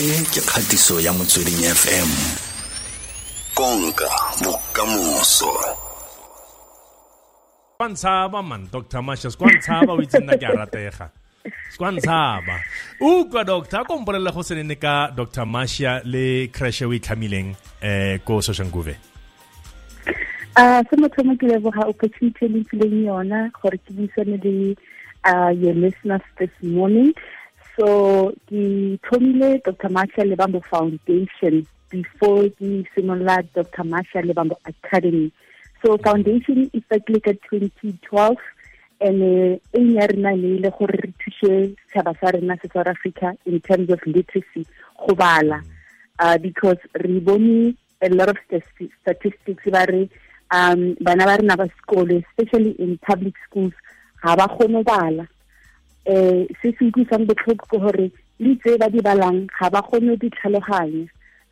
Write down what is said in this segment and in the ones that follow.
e ke kgatiso ya motsweding fm konka bokamoso. Kwantshaba man dr masha skwantshaba o itse nna ke a ratega. Skwantshaba utlwa doctor a kompolele go senene ka dr masha le crashe o itlhamileng um ko soshankuve Uh, se mothomo ke leboga opportunity e le ntsileng yona gore ke buisane le uh, your listeners this morning so ke thomile dr. Marcia Lebambo foundation before ke simolola dr. Marcia Lebambo academy. So foundation e startile ka 2012 and e ya rena le ile gore re thuse setšhaba sa rena se south africa in terms of literacy go bala. Uh, because re bone a lot of statistics ba re um bana ba rena ba sekolo especially in public schools ga ba kgone bala eh se se utlwisang botlhoko ke gore le tse ba di balang ga ba kgone di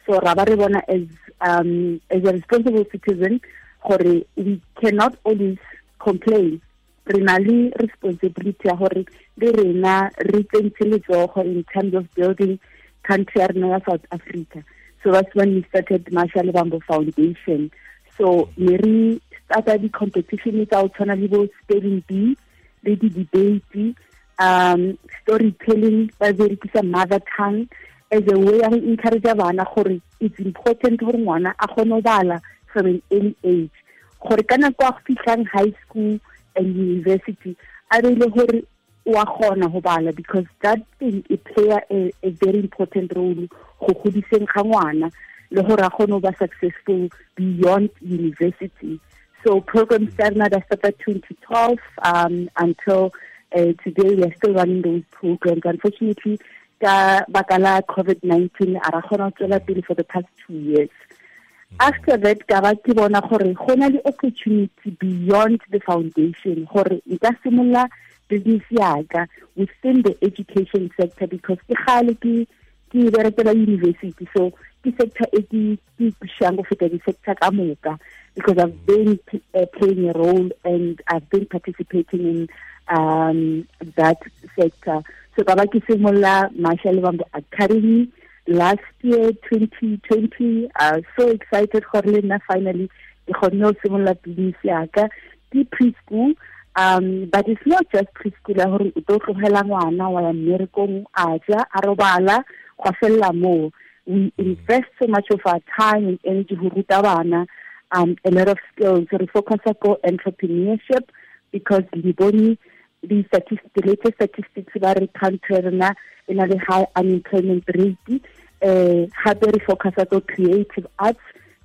so ra ba re bona as um as a responsible citizen gore we cannot always complain. Re na le responsibility ya gore le rena re tsentse letsogo in terms of building country ya rena ya south africa. So that's when we started Marcia Lebambo foundation. So ne re starta di-competition tsa go tshwana le bo spelling bee le di-debate um storytelling ba berekisa mother tongue as a way ya go encourage bana gore it's important gore ngwana a kgone go bala from an early age. Gore ka nako a go fitlhang high school and university a beile gore wa kgona go bala because that thing e play a, a very important role go godiseng ga ngwana le gore a kgone ba successful beyond university. So programs tsa rena that started 2012 um, until uh, today we are still running those programs. Unfortunately ka baka la covid-19 a ra kgona go tswela pele for the past two years. After that ka ba ke bona gore go na le opportunity beyond the foundation gore nka simolola business yaka within the education sector because ke gale ke ke berekela university. So ke sector e ke ke pushang go feta di-sector ka moka because I've been uh, playing a role and I've been participating in um, that sector. So ka ba ke simolola Marcia Lebambo Academy last year 2020 uh, so excited gore le finally ke kgonne go simolola business yaka ke preschool um but it's not just preschool ya gore o tlo tlogela ngwana wa ya mmerekong a ja a robala go felela moo we invest so much of our time and energy go ruta bana um, a lot of skills. So we focus on entrepreneurship because bone the statistics, the latest statistics about the country na in a high unemployment rate. How we focus on creative arts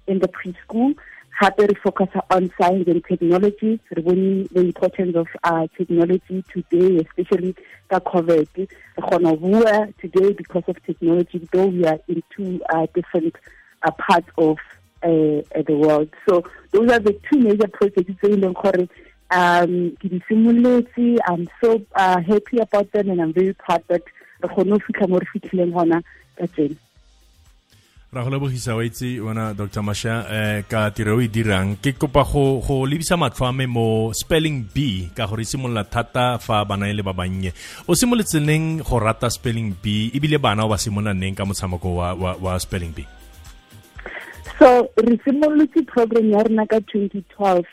in the preschool. How we focus on science and technology. The importance of uh, technology today, especially the COVID. Today, because of technology, though we are in two uh, different uh, parts of uh, the world. So those are the two major projects e um ke di simoletse I'm so uh, happy about them and I'm very proud that re kgone go fitlha mo re fitlhileng gona ka tsene ra go lebogisa wa itse wena dr masha eh, ka tiro e dirang. Ke kopa go go lebisa matlho a me mo spelling b ka gore e simolola thata fa bana e le ba bannye. O simolotse neng go rata spelling b ebile bana o ba simolola neng ka motshameko wa, wa, wa spelling b? So re simolotse program ya rena ka 2012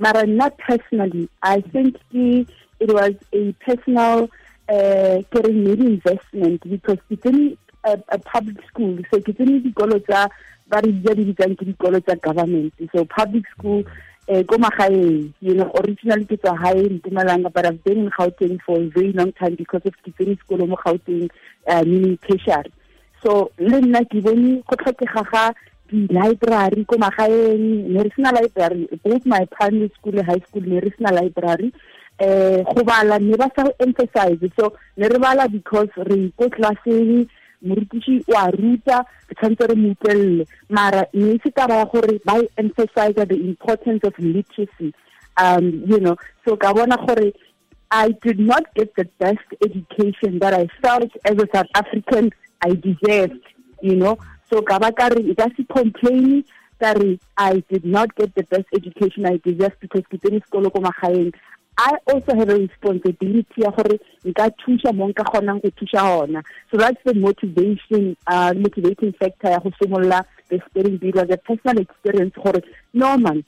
mara not personally. I think ke it was a personal uh, re need investment because tsene a, a public school. So bitsang ke dikolo tsa government. So public school magaeng you know originally ke tswa hae mpumalanga but i've been in gauteng for a very long time because of ke tsene sekolo mo gauteng uh, meaning so le nna ke bone go tlhokega ga di-library ko magaeng ne re sena library both my primary school le high school ne re sena library. Eh go bala ne ba sa emphasize so ne re bala because re ko classeng morutiši wa ruta re tshwanetse re mo utlwelele. Mara ne se taba ya gore ba emphasize the importance of literacy. Um you know so ka bona gore I did not get the best education that I felt as a South African I deserved, you know. So Kabakari, it doesn't complain that I did not get the best education I deserved because Kiteni Skolo Komakain, I also have a responsibility ya gore nka thusha mo nka kgonang go thusha hona so that's the motivation uh, motivating factor ya go the was a personal experience gore no man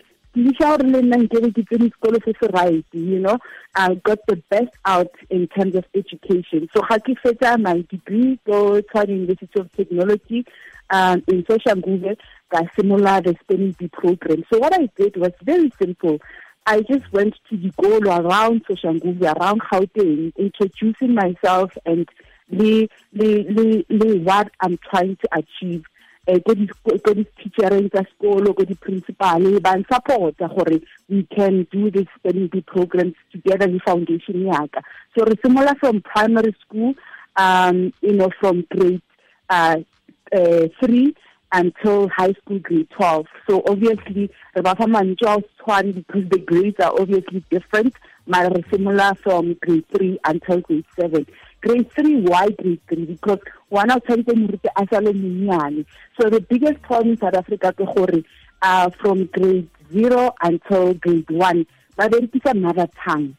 right you know? I got the best out in terms of education. So fetsa my degree go Tshwane University of Technology um, in Soshanguve ka simolola the spelling bee program. So what I did was very simple. I just went to the goal around social Soshanguve, around Gauteng, introducing myself and the, the, the, the what I'm trying to achieve. Eh ko di ko di teachereng tsa sekolo ko di principal ba support gore we can do this spelling bee programs together with foundation yaka so re similar from primary school um you know from grade uh, uh 3 until high school grade 12. So obviously, one because the grades are obviously different, but similar from grade 3 until grade 7. Grade 3, why grade 3? Because one of the So the biggest problem in South Africa is uh, from grade 0 until grade 1, but then it's another tongue.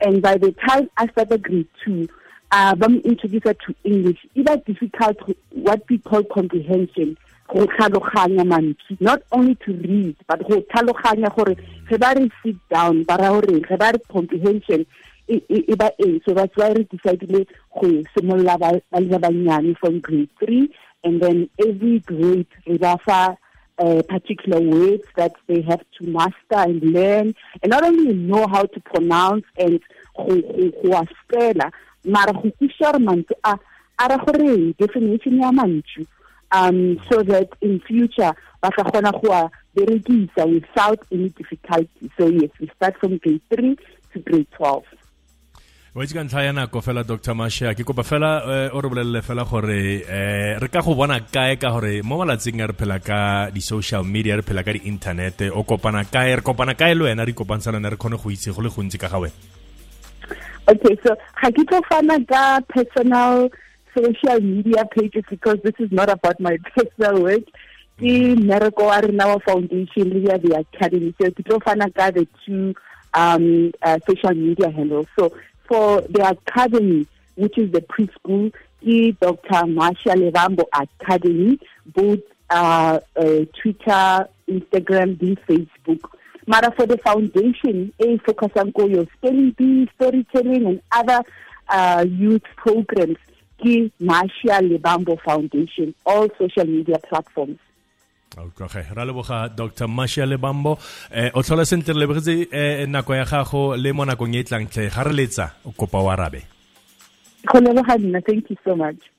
And by the time I started grade 2, uh, when introduced to English, it was difficult, what we call comprehension go tlhaloganya mantswe not only to read but go tlhaloganya gore ge ba re sit down ba ra gore ge ba re comprehension e ba eng so that's why re decidile go simolola ba le ba bannyane from grade three and then every grade re ba fa uh, particular words that they have to master and learn and not only know how to pronounce and go a spela mara go kuša gore mantswe a a ra definition ya um so that in future ba ka kgona go berekisa without any difficulty. So yes we start from grade 3 to grade 12 wa itse ka ntlha ya nako fela dr Marcia ke kopa fela o re bolelele fela gore um re ka go bona kae ka gore mo malatsing a re phela ka di-social media re phela ka di-internet o kopana kae re kopana kae le wena re ikopantsha lena re kgone go itse go le gontsi ka ga wena? Okay so ga ke tlo fana ka personal social media pages because this is not about my personal work. The Miracle Arinawa Foundation, we are the academy. So to fana the two um, uh, social media handles. So for the academy, which is the preschool, the Dr. Marcia Lebambo Academy, both uh, uh, Twitter, Instagram, and Facebook. Mara for the foundation, a focus on your spelling bee, storytelling, and other uh, youth programs ke Marcia Lebambo Foundation, all social media platforms. okay ra leboga dr marcia lebambo eh, o tlhola sentle lebogetse eh, nako ya gago le mo nakong e e tlang ga re letsa kopa o arabe. Go leboga nna thank you so much